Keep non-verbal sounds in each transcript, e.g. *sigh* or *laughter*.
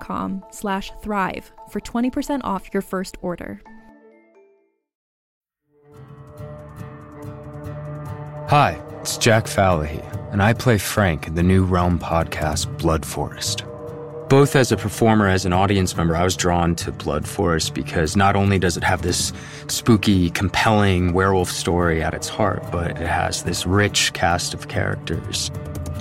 com slash thrive for 20% off your first order. Hi, it's Jack Falahee, and I play Frank in the new Realm podcast, Blood Forest. Both as a performer, as an audience member, I was drawn to Blood Forest because not only does it have this spooky, compelling werewolf story at its heart, but it has this rich cast of characters.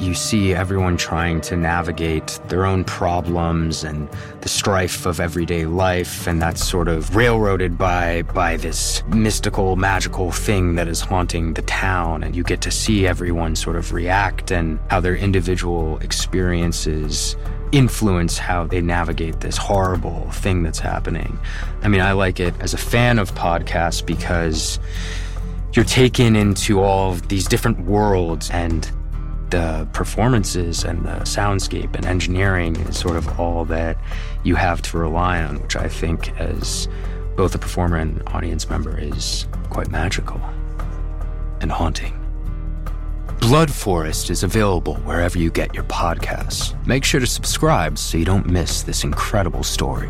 You see everyone trying to navigate their own problems and the strife of everyday life, and that's sort of railroaded by by this mystical, magical thing that is haunting the town. And you get to see everyone sort of react and how their individual experiences influence how they navigate this horrible thing that's happening. I mean, I like it as a fan of podcasts because you're taken into all of these different worlds and the performances and the soundscape and engineering is sort of all that you have to rely on, which I think, as both a performer and audience member, is quite magical and haunting. Blood Forest is available wherever you get your podcasts. Make sure to subscribe so you don't miss this incredible story.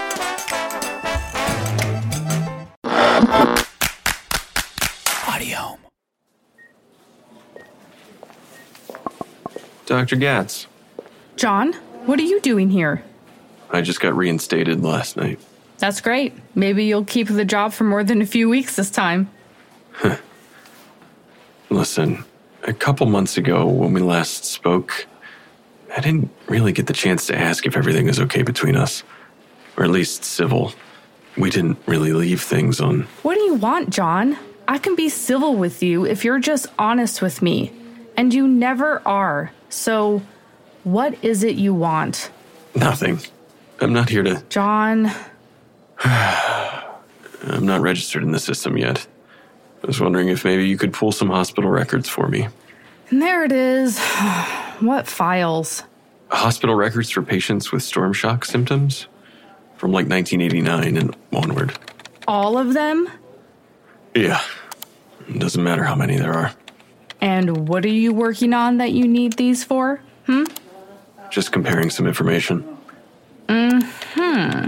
Dr. Gatz, Jon, what are you doing here? I just got reinstated last night. That's great. Maybe you'll keep the job for more than a few weeks this time. Listen, a couple months ago when we last spoke, I didn't really get the chance to ask if everything was okay between us, or at least civil. We didn't really leave things on. What do you want, Jon? I can be civil with you if you're just honest with me. And you never are. So, what is it you want? Nothing. I'm not here to. Jon, *sighs* I'm not registered in the system yet. I was wondering if maybe you could pull some hospital records for me. and there it is. *sighs* what files? Hospital records for patients with storm shock symptoms from like 1989 and onward. All of them? Yeah. It doesn't matter how many there are. And what are you working on that you need these for? Hmm? Just comparing some information. Hmm.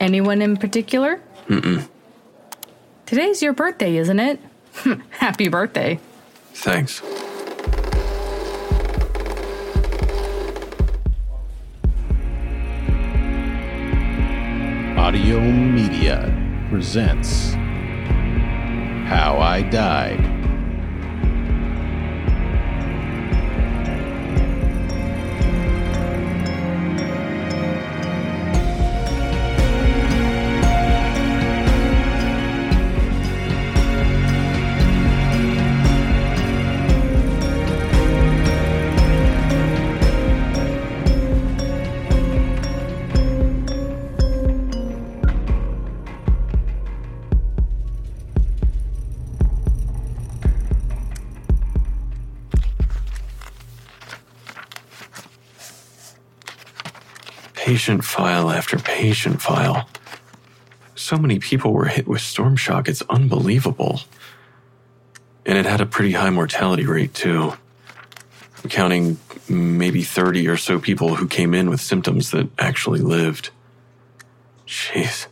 Anyone in particular? Mm-mm. Today's your birthday, isn't it? Happy birthday. Thanks. Audiohm Media presents How I Died. Patient file after patient file. So many people were hit with storm shock, it's unbelievable. And it had a pretty high mortality rate, too. Counting maybe 30 or so people who came in with symptoms that actually lived. Jeez.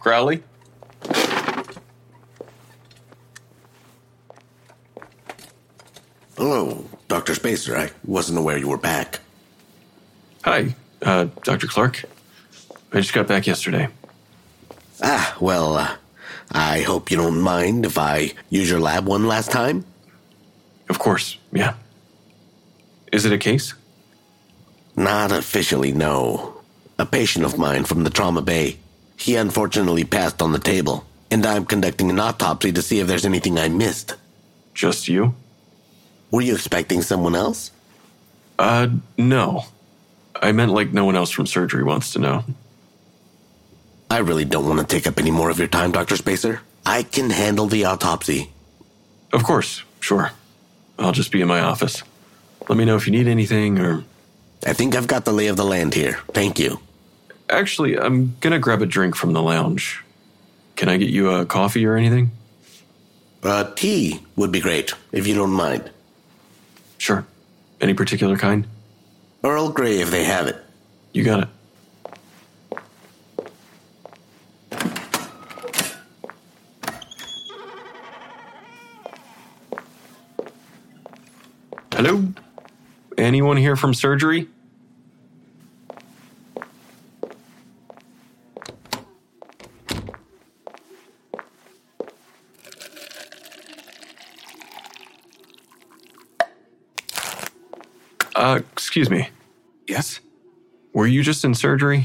Crowley? Hello, Dr. Spacer. I wasn't aware you were back. Hi, uh, Dr. Klark. I just got back yesterday. Ah, well, uh, I hope you don't mind if I use your lab one last time. Of course, yeah. Is it a case? Not officially, no. A patient of mine from the trauma bay. He unfortunately passed on the table, and I'm conducting an autopsy to see if there's anything I missed. Just you? Were you expecting someone else? Uh, no. I meant like no one else from surgery wants to know. I really don't want to take up any more of your time, Dr. Spacer. I can handle the autopsy. Of course, sure. I'll just be in my office. Let me know if you need anything or. I think I've got the lay of the land here. Thank you. Actually, I'm gonna grab a drink from the lounge. Can I get you a coffee or anything? Uh, tea would be great, if you don't mind. Sure. Any particular kind? Earl Grey, if they have it. You got it. Hello? Anyone here from surgery? Uh, excuse me. Yes? Were you just in surgery?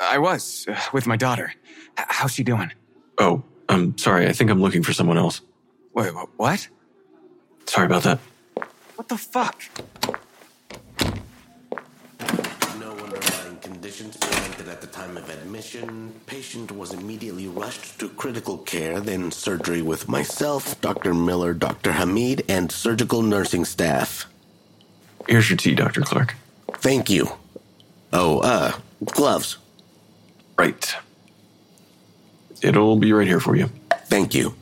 I was, uh, with my daughter. H- how's she doing? Oh, I'm sorry. I think I'm looking for someone else. Wait, what? Sorry about that. What the fuck? No underlying conditions presented at the time of admission. Patient was immediately rushed to critical care, then surgery with myself, Dr. Miller, Dr. Hamid, and surgical nursing staff. Here's your tea, Dr. Klark. Thank you. Oh, uh, gloves. Right. It'll be right here for you. Thank you.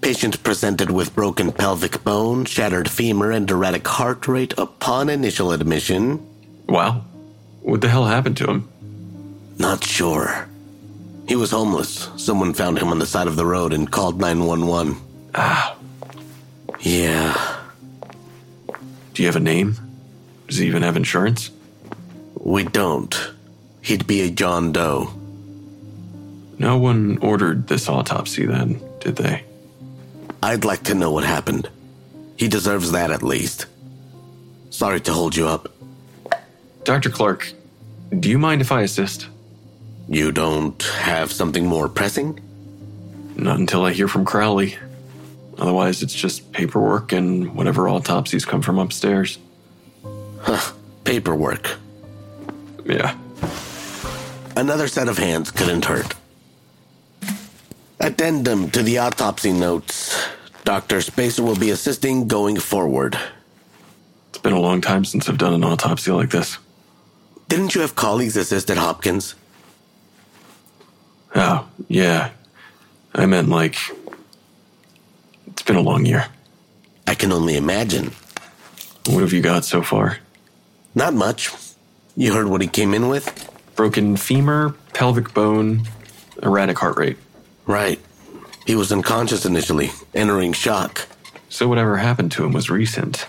Patient presented with broken pelvic bone, shattered femur, and erratic heart rate upon initial admission. Wow. What the hell happened to him? Not sure. He was homeless. Someone found him on the side of the road and called 911. Ah. Yeah. Do you have a name? Does he even have insurance? We don't. He'd be a John Doe. No one ordered this autopsy then, did they? I'd like to know what happened. He deserves that at least. Sorry to hold you up. Dr. Klark, do you mind if I assist? You don't have something more pressing? Not until I hear from Crowley. Otherwise, it's just paperwork and whatever autopsies come from upstairs. Huh. Paperwork. Yeah. Another set of hands couldn't hurt. Addendum to the autopsy notes. Dr. Spacer will be assisting going forward. It's been a long time since I've done an autopsy like this. Didn't you have colleagues assist at Hopkins? Oh, yeah. I meant like. It's been a long year. I can only imagine. What have you got so far? Not much. You heard what he came in with? Broken femur, pelvic bone, erratic heart rate. Right. He was unconscious initially, entering shock. So whatever happened to him was recent.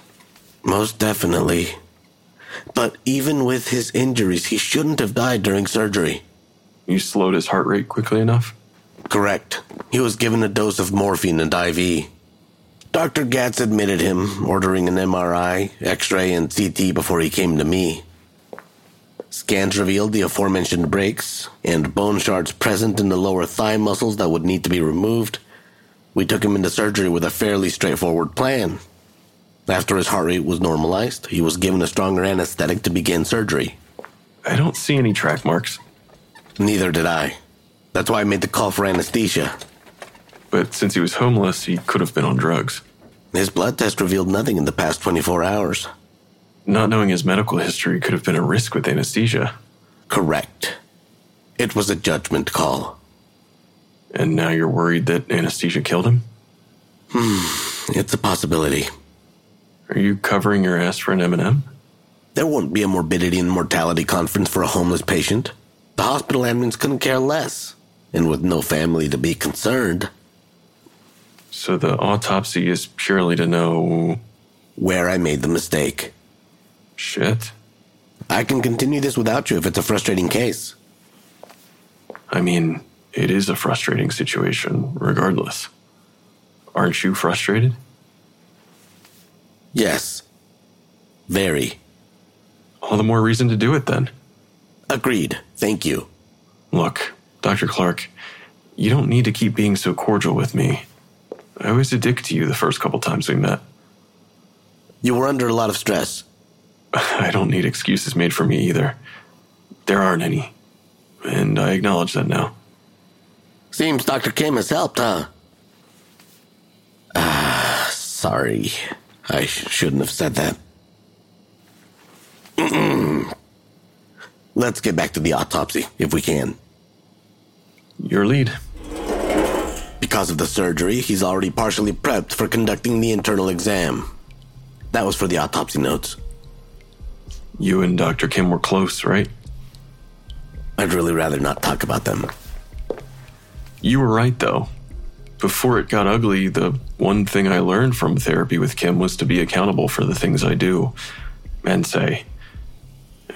Most definitely. But even with his injuries, he shouldn't have died during surgery. You slowed his heart rate quickly enough? Correct. He was given a dose of morphine and IV. Dr. Gatz admitted him, ordering an MRI, X ray, and CT before he came to me. Scans revealed the aforementioned breaks and bone shards present in the lower thigh muscles that would need to be removed. We took him into surgery with a fairly straightforward plan. After his heart rate was normalized, he was given a stronger anesthetic to begin surgery. I don't see any track marks. Neither did I. That's why I made the call for anesthesia. But since he was homeless, he could have been on drugs. His blood test revealed nothing in the past 24 hours. Not knowing his medical history could have been a risk with anesthesia. Correct. It was a judgment call. And now you're worried that anesthesia killed him? Hmm, it's a possibility. Are you covering your ass for an M&M? There won't be a morbidity and mortality conference for a homeless patient. The hospital admins couldn't care less. And with no family to be concerned. So the autopsy is purely to know where I made the mistake. Shit. I can continue this without you if it's a frustrating case. I mean, it is a frustrating situation, regardless. Aren't you frustrated? Yes. Very. All the more reason to do it then. Agreed. Thank you. Look, Dr. Klark, you don't need to keep being so cordial with me. I was a dick to you the first couple times we met. You were under a lot of stress. *laughs* I don't need excuses made for me either. There aren't any. And I acknowledge that now. Seems Dr. Kim has helped, huh? Ah, sorry. I sh- shouldn't have said that. *clears throat* Let's get back to the autopsy, if we can. Your lead. Because of the surgery, he's already partially prepped for conducting the internal exam. That was for the autopsy notes. You and Dr. Kim were close, right? I'd really rather not talk about them. You were right, though. Before it got ugly, the one thing I learned from therapy with Kim was to be accountable for the things I do and say.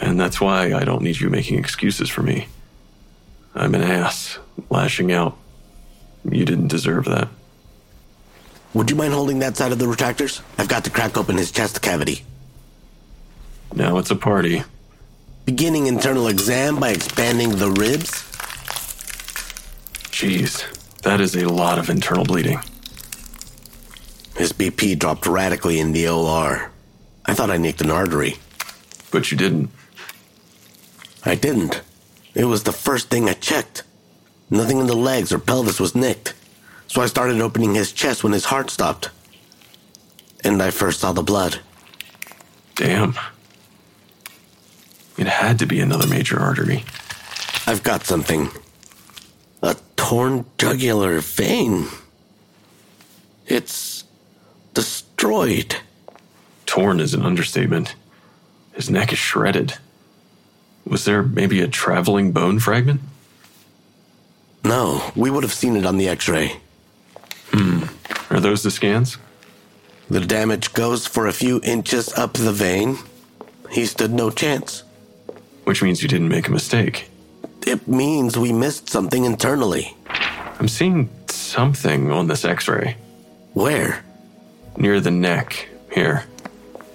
And that's why I don't need you making excuses for me. I'm an ass, lashing out. You didn't deserve that. Would you mind holding that side of the retractors? I've got to crack open his chest cavity. Now it's a party. Beginning internal exam by expanding the ribs? Jeez, that is a lot of internal bleeding. His BP dropped radically in the OR. I thought I nicked an artery. But you didn't. I didn't. It was the first thing I checked. Nothing in the legs or pelvis was nicked. So I started opening his chest when his heart stopped. And I first saw the blood. Damn. It had to be another major artery. I've got something. A torn jugular vein. It's destroyed. Torn is an understatement. His neck is shredded. Was there maybe a traveling bone fragment? No, we would have seen it on the x ray. Hmm. Are those the scans? The damage goes for a few inches up the vein. He stood no chance. Which means you didn't make a mistake. It means we missed something internally. I'm seeing something on this x ray. Where? Near the neck, here.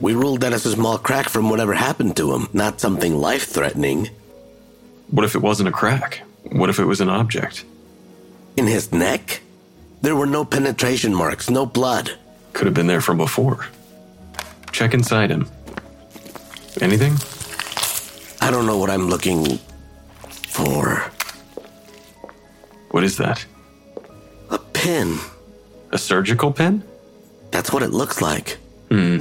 We ruled that as a small crack from whatever happened to him, not something life threatening. What if it wasn't a crack? What if it was an object? In his neck? There were no penetration marks, no blood. Could have been there from before. Check inside him. Anything? I don't know what I'm looking for. What is that? A pin. A surgical pin? That's what it looks like. Hmm.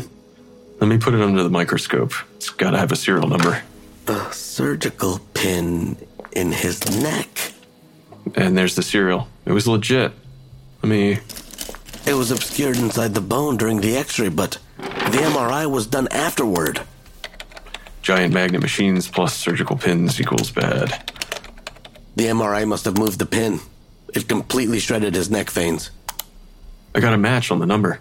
Let me put it under the microscope. It's gotta have a serial number. A surgical pin in his neck. And there's the serial. It was legit. Let me. It was obscured inside the bone during the x ray, but the MRI was done afterward. Giant magnet machines plus surgical pins equals bad. The MRI must have moved the pin. It completely shredded his neck veins. I got a match on the number.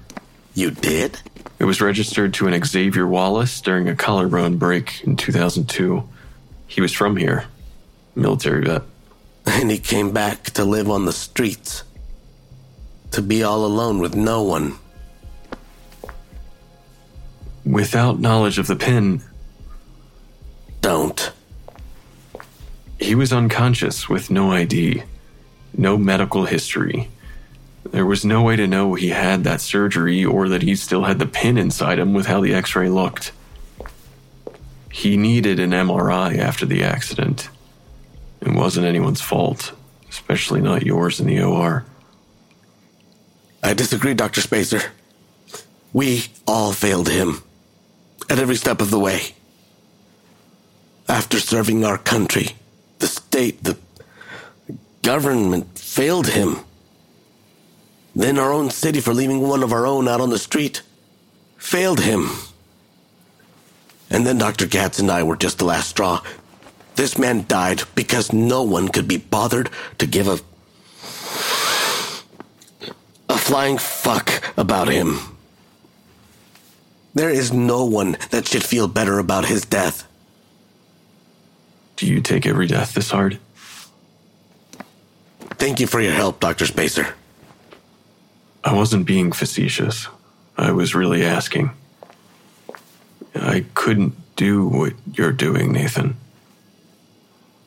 You did? It was registered to an Xavier Wallace during a collarbone break in 2002. He was from here, military vet. *laughs* And he came back to live on the streets. To be all alone with no one. Without knowledge of the pin. Don't. He was unconscious with no ID, no medical history. There was no way to know he had that surgery or that he still had the pin inside him with how the x ray looked. He needed an MRI after the accident. It wasn't anyone's fault, especially not yours in the OR. I disagree, Dr. Spacer. We all failed him at every step of the way. After serving our country, the state, the government failed him. Then our own city for leaving one of our own out on the street failed him. And then Dr. Gatz and I were just the last straw. This man died because no one could be bothered to give a a flying fuck about him. There is no one that should feel better about his death. Do you take every death this hard? Thank you for your help, Dr. Spacer. I wasn't being facetious. I was really asking. I couldn't do what you're doing, Nathan.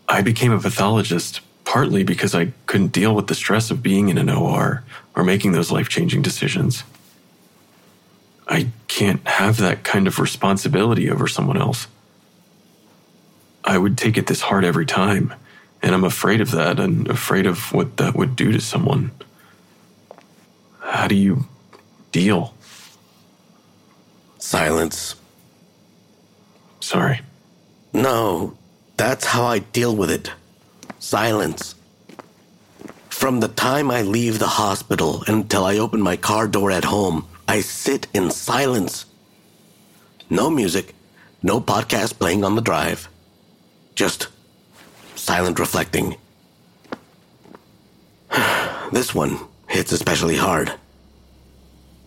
I became a pathologist partly because I couldn't deal with the stress of being in an OR or making those life changing decisions. I can't have that kind of responsibility over someone else. I would take it this hard every time, and I'm afraid of that and afraid of what that would do to someone. How do you deal? Silence. Sorry. No, that's how I deal with it. Silence. From the time I leave the hospital until I open my car door at home, I sit in silence. No music, no podcast playing on the drive. Just silent reflecting. *sighs* this one hits especially hard.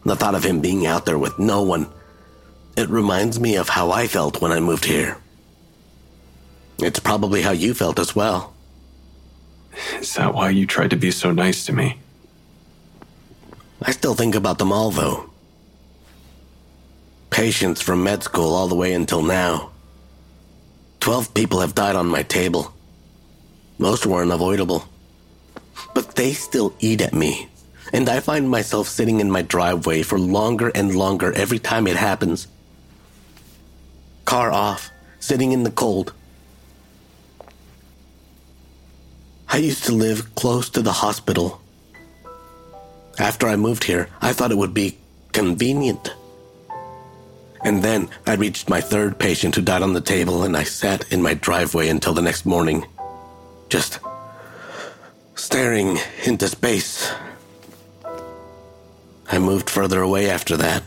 The thought of him being out there with no one, it reminds me of how I felt when I moved here. It's probably how you felt as well. Is that why you tried to be so nice to me? I still think about them all, though. Patients from med school all the way until now. Twelve people have died on my table. Most were unavoidable. But they still eat at me, and I find myself sitting in my driveway for longer and longer every time it happens. Car off, sitting in the cold. I used to live close to the hospital. After I moved here, I thought it would be convenient. And then I reached my third patient who died on the table, and I sat in my driveway until the next morning, just staring into space. I moved further away after that,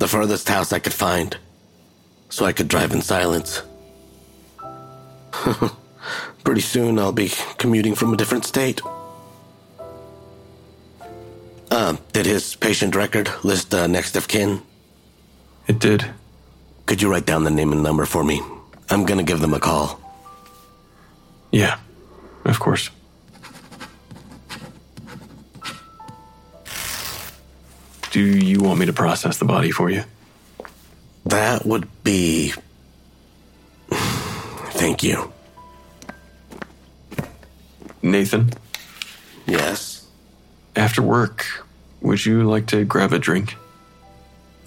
the furthest house I could find, so I could drive in silence. *laughs* Pretty soon I'll be commuting from a different state. Uh, did his patient record list uh, next of kin? It did. Could you write down the name and number for me? I'm gonna give them a call. Yeah, of course. Do you want me to process the body for you? That would be. *sighs* Thank you. Nathan? Yes. After work, would you like to grab a drink?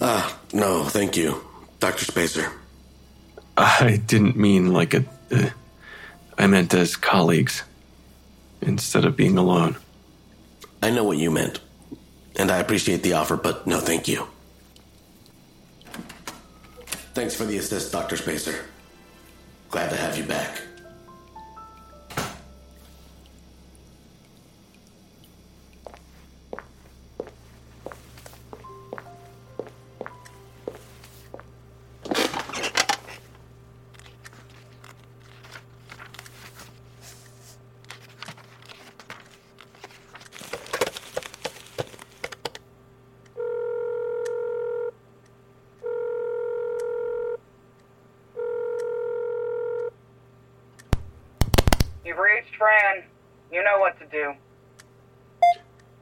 Ah, no, thank you, Dr. Spacer. I didn't mean like a. Uh, I meant as colleagues instead of being alone. I know what you meant, and I appreciate the offer, but no thank you. Thanks for the assist, Dr. Spacer. Glad to have you back.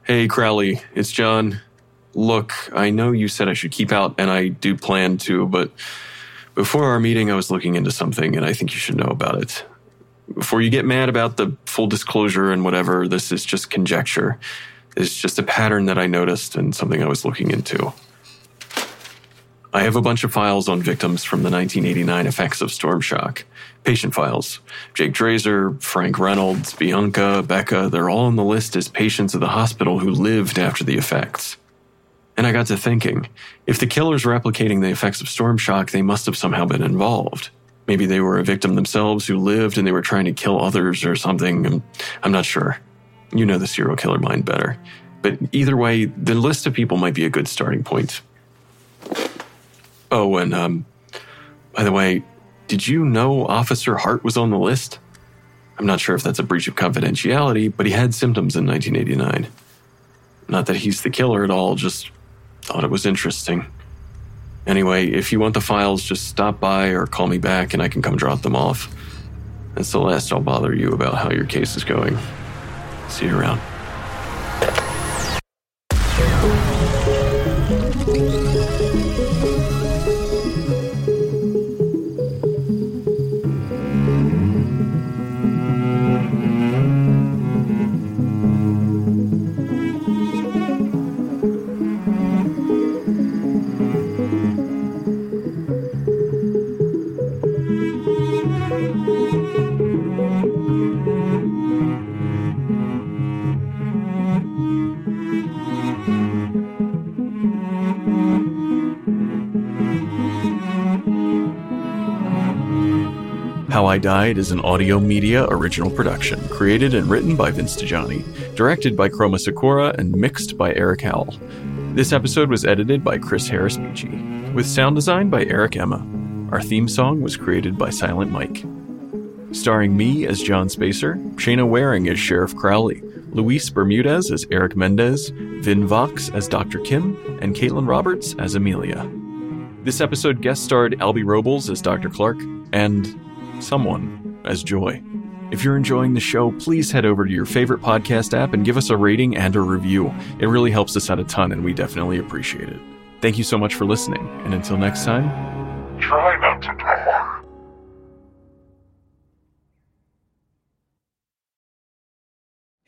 Hey, Crowley, it's Jon. Look, I know you said I should keep out, and I do plan to, but before our meeting, I was looking into something, and I think you should know about it. Before you get mad about the full disclosure and whatever, this is just conjecture. It's just a pattern that I noticed and something I was looking into. I have a bunch of files on victims from the 1989 effects of storm shock. Patient files. Jake Drazer, Frank Reynolds, Bianca, Becca, they're all on the list as patients of the hospital who lived after the effects. And I got to thinking if the killer's replicating the effects of storm shock, they must have somehow been involved. Maybe they were a victim themselves who lived and they were trying to kill others or something. I'm, I'm not sure. You know the serial killer mind better. But either way, the list of people might be a good starting point. Oh, and um, by the way, did you know Officer Hart was on the list? I'm not sure if that's a breach of confidentiality, but he had symptoms in 1989. Not that he's the killer at all, just thought it was interesting. Anyway, if you want the files, just stop by or call me back and I can come drop them off. That's the last I'll bother you about how your case is going. See you around. Died is an Audiohm Media original production, created and written by Vince Dajani, directed by Chroma Sikora, and mixed by Eric Howell. This episode was edited by Chris Harris Beechy, with sound design by Eric Emma. Our theme song was created by Silent Mike. Starring me as Jon Spacer, Shaina Waring as Sheriff Crowley, Luis Bermudez as Eric Mendez, Vyn Vox as Dr. Kim, and Caitlin Roberts as Amelia. This episode guest starred Albie Robles as Dr. Klark, and someone as Joy. If you're enjoying the show, please head over to your favorite podcast app and give us a rating and a review. It really helps us out a ton, and we definitely appreciate it. Thank you so much for listening, and until next time, Try not to die.